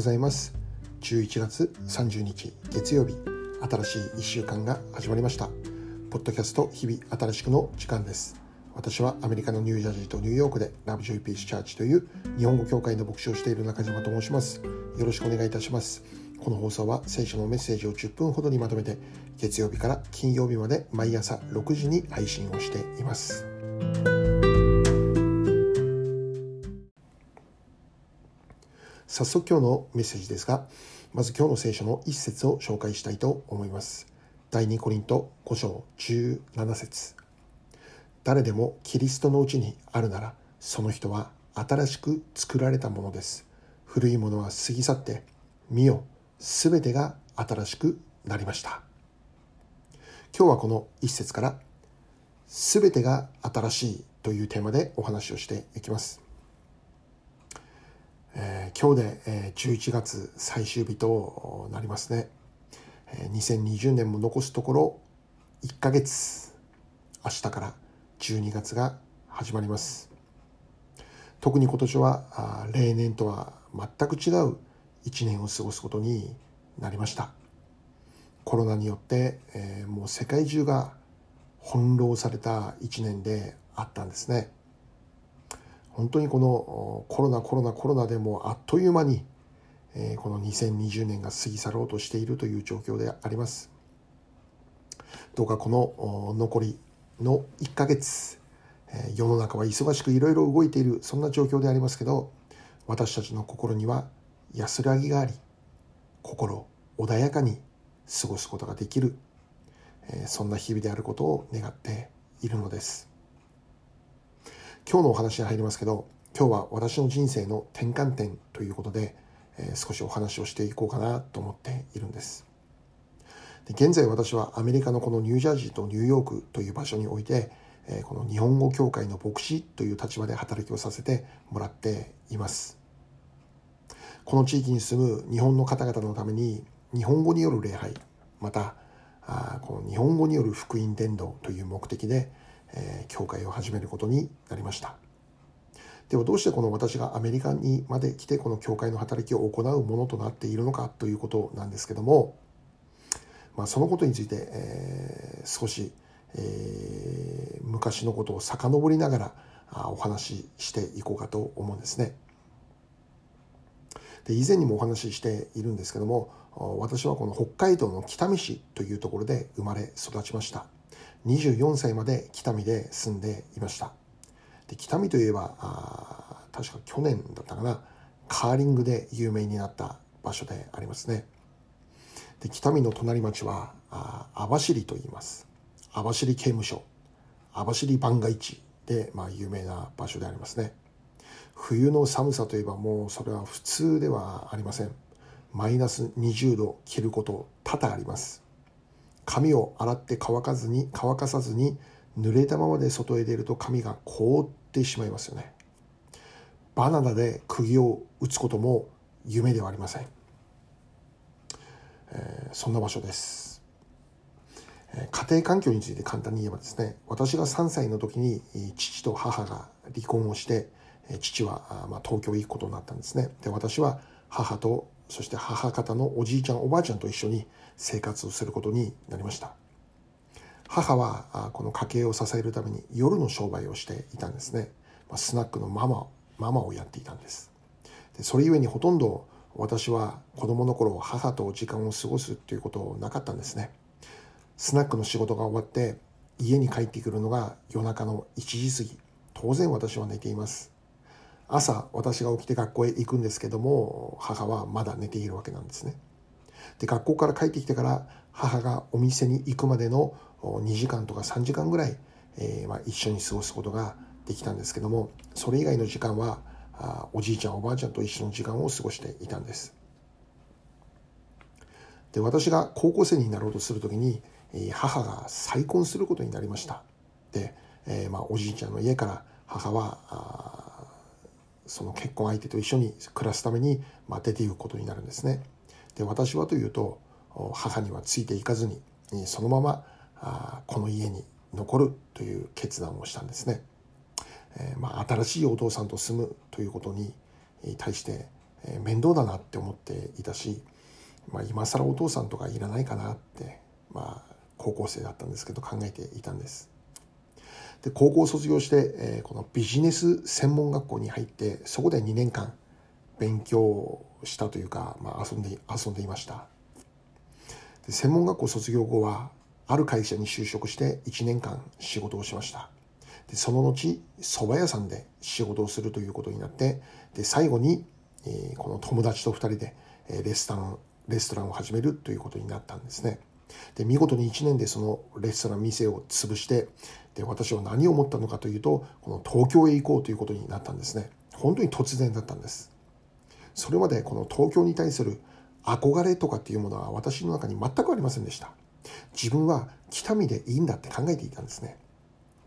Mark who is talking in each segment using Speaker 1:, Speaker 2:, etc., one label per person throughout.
Speaker 1: ございます。11月30日月曜日新しい1週間が始まりました。ポッドキャスト日々新しくの時間です。私はアメリカのニュージャージーとニューヨークでラブジョイピースチャーチという日本語協会の牧師をしている中島と申します。よろしくお願いいたします。この放送は聖書のメッセージを10分ほどにまとめて月曜日から金曜日まで毎朝6時に配信をしています。早速今日のメッセージですがまず今日の聖書の一節を紹介したいと思います。第2コリント5章17節。誰でもキリストのうちにあるならその人は新しく作られたものです。古いものは過ぎ去って見よすべてが新しくなりました。今日はこの一節からすべてが新しいというテーマでお話をしていきます。えー、今日で、えー、11月最終日となりますね、えー、2020年も残すところ1ヶ月。明日から12月が始まります。特に今年はあ例年とは全く違う1年を過ごすことになりました。コロナによって、えー、もう世界中が翻弄された1年であったんですね。本当にこのコロナコロナコロナでもあっという間にこの2020年が過ぎ去ろうとしているという状況であります。どうかこの残りの1ヶ月世の中は忙しくいろいろ動いているそんな状況でありますけど私たちの心には安らぎがあり心穏やかに過ごすことができるそんな日々であることを願っているのです。今日のお話に入りますけど今日は私の人生の転換点ということで、えー、少しお話をしていこうかなと思っているんです。で現在私はアメリカのこのニュージャージーとニューヨークという場所において、えー、この日本語協会の牧師という立場で働きをさせてもらっています。この地域に住む日本の方々のために日本語による礼拝またあこの日本語による福音伝道という目的でえー、教会を始めることになりましたではどうしてこの私がアメリカにまで来てこの教会の働きを行うものとなっているのかということなんですけども、まあ、そのことについて、えー、少し、えー、昔のことを遡りながらお話ししていこうかと思うんですね。で以前にもお話ししているんですけども私はこの北海道の北見市というところで生まれ育ちました。24歳まで北見で住んでいました。で北見といえばあ確か去年だったかな。カーリングで有名になった場所でありますね。で北見の隣町は網走と言います。網走刑務所。網走番外地で、まあ、有名な場所でありますね。冬の寒さといえばもうそれは普通ではありません。マイナス20度切ること多々あります。髪を洗って乾かずに乾かさずに濡れたままで外へ出ると髪が凍ってしまいますよね。バナナで釘を打つことも夢ではありません、えー、そんな場所です。家庭環境について簡単に言えばですね私が3歳の時に父と母が離婚をして父はま東京へ行くことになったんですね。で私は母とそして母方のおじいちゃんおばあちゃんと一緒に生活をすることになりました。母はこの家計を支えるために夜の商売をしていたんですね。スナックのママママをやっていたんです。でそれゆえにほとんど私は子供の頃母と時間を過ごすっていうことなかったんですね。スナックの仕事が終わって家に帰ってくるのが夜中の1時過ぎ。当然私は寝ています。朝私が起きて学校へ行くんですけども母はまだ寝ているわけなんですね。で学校から帰ってきてから母がお店に行くまでの2時間とか3時間ぐらい、えー、まあ、一緒に過ごすことができたんですけどもそれ以外の時間はあおじいちゃんおばあちゃんと一緒の時間を過ごしていたんです。で私が高校生になろうとする時に母が再婚することになりました。で、えー、まあ、おじいちゃんの家から母はその結婚相手と一緒に暮らすために、まあ、出ていくことになるんですね。で私はというと母にはついていかずにそのままあこの家に残るという決断をしたんですね。えー、まあ、新しいお父さんと住むということに対してえ、面倒だなって思っていたし、まあ、今更お父さんとかいらないかなって、まあ、高校生だったんですけど考えていたんです。で高校を卒業して、えー、このビジネス専門学校に入ってそこで2年間勉強したというか、まあ、遊んで遊んでいました。で専門学校卒業後はある会社に就職して1年間仕事をしました。でその後蕎麦屋さんで仕事をするということになってで最後に、えー、この友達と2人でレストランレストランを始めるということになったんですね。で見事に1年でそのレストラン店を潰して私は何を思ったのかというとこの東京へ行こうということになったんですね。本当に突然だったんです。それまでこの東京に対する憧れとかっていうものは私の中に全くありませんでした。自分は北見でいいんだって考えていたんですね。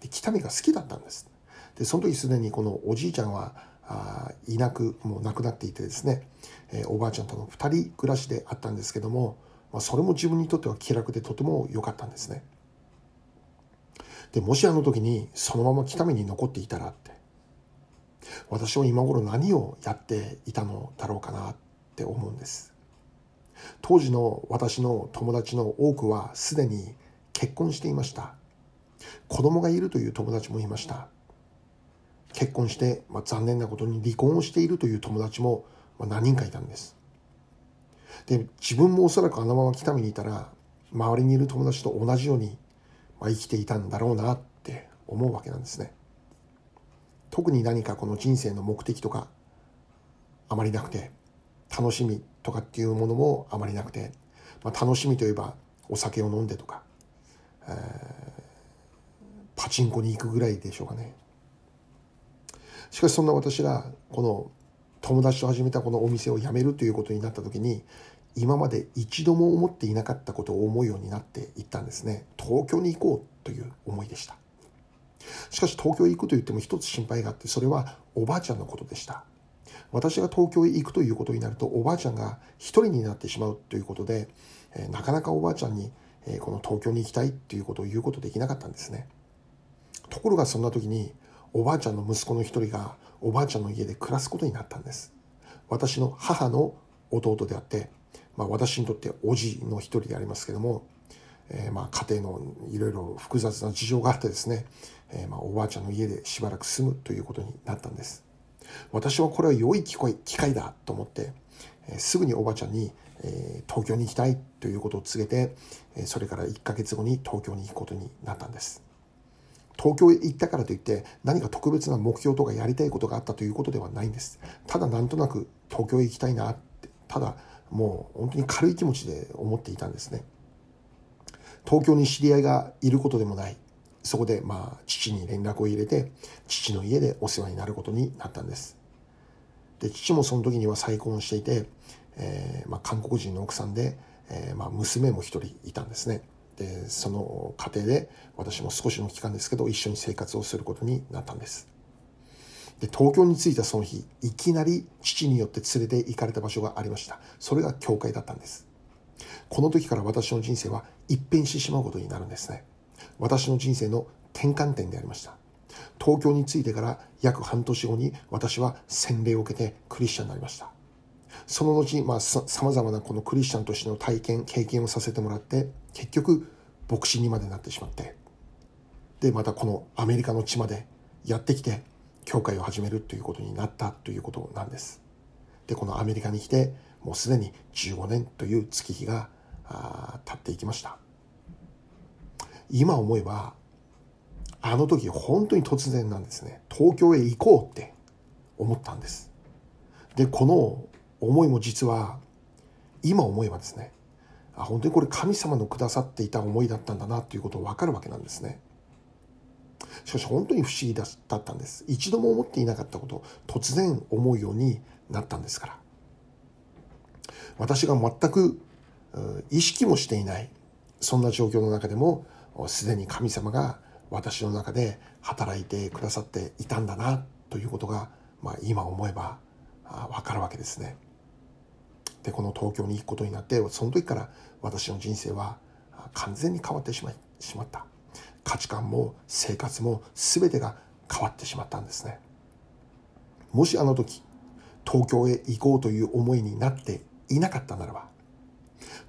Speaker 1: で北見が好きだったんです。でその時すでにこのおじいちゃんはあいなくもう亡くなっていてですね、えー、おばあちゃんとの2人暮らしであったんですけども、まあ、それも自分にとっては気楽でとても良かったんですね。でもしあの時にそのまま北見に残っていたらって。私は今頃何をやっていたのだろうかなって思うんです。当時の私の友達の多くはすでに結婚していました。子供がいるという友達もいました。結婚して、まあ、残念なことに離婚をしているという友達も、まあ、何人かいたんです。で自分もおそらくあのまま北見にいたら周りにいる友達と同じようにまあ、生きていたんだろうなって思うわけなんですね。特に何かこの人生の目的とかあまりなくて楽しみとかっていうものもあまりなくて、まあ、楽しみといえばお酒を飲んでとか、えー、パチンコに行くぐらいでしょうかね。しかしそんな私がこの友達と始めたこのお店を辞めるということになった時に今まで一度も思っていなかったことを思うようになっていったんですね。東京に行こうという思いでした。しかし東京へ行くと言っても一つ心配があってそれはおばあちゃんのことでした。私が東京へ行くということになるとおばあちゃんが一人になってしまうということで、えなかなかおばあちゃんに、えこの東京に行きたいということを言うことできなかったんですね。ところがそんな時におばあちゃんの息子の一人がおばあちゃんの家で暮らすことになったんです。私の母の弟であってまあ、私にとっておじの一人でありますけども、えー、まあ家庭のいろいろ複雑な事情があってですね、えー、まあおばあちゃんの家でしばらく住むということになったんです。私はこれは良い機会だと思って、えー、すぐにおばあちゃんに、えー、東京に行きたいということを告げて、えー、それから1ヶ月後に東京に行くことになったんです。東京へ行ったからといって何か特別な目標とかやりたいことがあったということではないんです。ただなんとなく東京へ行きたいなって、ただもう本当に軽い気持ちで思っていたんですね。東京に知り合いがいることでもない。そこでまあ父に連絡を入れて父の家でお世話になることになったんです。で父もその時には再婚していて、えー、まあ、韓国人の奥さんで、えー、まあ、娘も一人いたんですね。でその家庭で私も少しの期間ですけど一緒に生活をすることになったんです。で東京に着いたその日いきなり父によって連れて行かれた場所がありました。それが教会だったんです。この時から私の人生は一変してしまうことになるんですね。私の人生の転換点でありました。東京に着いてから約半年後に私は洗礼を受けてクリスチャンになりました。その後、まあ、さまざまなこのクリスチャンとしての体験経験をさせてもらって結局牧師にまでなってしまってでまたこのアメリカの地までやってきて教会を始めるということになったということなんです。で、このアメリカに来て、もうすでに15年という月日が経っていきました。今思えば、あの時本当に突然なんですね。東京へ行こうって思ったんです。で、この思いも実は、今思えばですね、あ本当にこれ神様のくださっていた思いだったんだなということを分かるわけなんですね。しかし本当に不思議だったんです一度も思っていなかったこと突然思うようになったんですから私が全く意識もしていないそんな状況の中でもすでに神様が私の中で働いてくださっていたんだなということが、まあ、今思えば分かるわけですね。でこの東京に行くことになってその時から私の人生は完全に変わってしましまった。価値観も生活も全てが変わってしまったんですね。もしあの時東京へ行こうという思いになっていなかったならば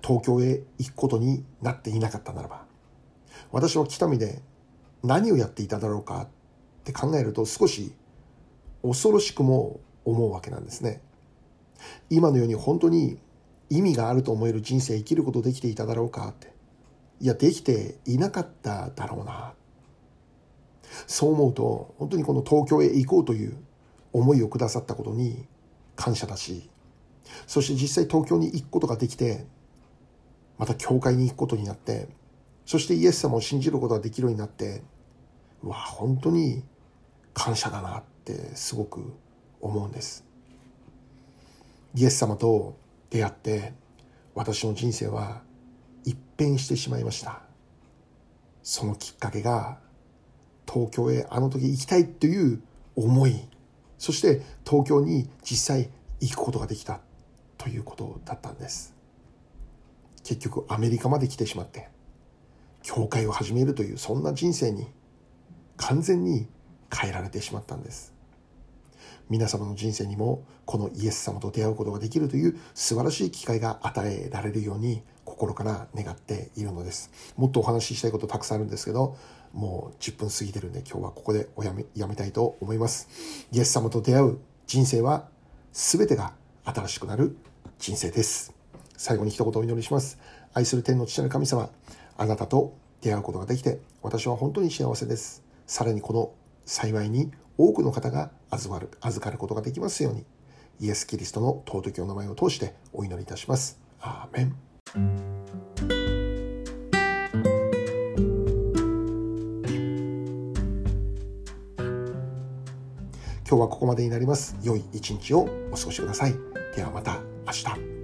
Speaker 1: 東京へ行くことになっていなかったならば私は北見で何をやっていただろうかって考えると少し恐ろしくも思うわけなんですね。今のように本当に意味があると思える人生生きることできていただろうかっていやできていなかっただろうな。そう思うと本当にこの東京へ行こうという思いをくださったことに感謝だしそして実際東京に行くことができてまた教会に行くことになってそしてイエス様を信じることができるようになってうわ本当に感謝だなってすごく思うんです。イエス様と出会って私の人生は一変してしまいました。そのきっかけが東京へあの時行きたいという思いそして東京に実際行くことができたということだったんです。結局アメリカまで来てしまって教会を始めるというそんな人生に完全に変えられてしまったんです。皆様の人生にもこのイエス様と出会うことができるという素晴らしい機会が与えられるように心から願っているのです。もっとお話ししたいことたくさんあるんですけどもう10分過ぎてるんで今日はここでおやめやめたいと思います。イエス様と出会う人生は全てが新しくなる人生です。最後に一言お祈りします。愛する天の父なる神様あなたと出会うことができて私は本当に幸せです。さらにこの幸いに多くの方が預かる預かることができますように。イエス・キリストの尊きお名前を通してお祈りいたします。アーメン。今日はここまでになります。良い一日をお過ごしください。ではまた明日。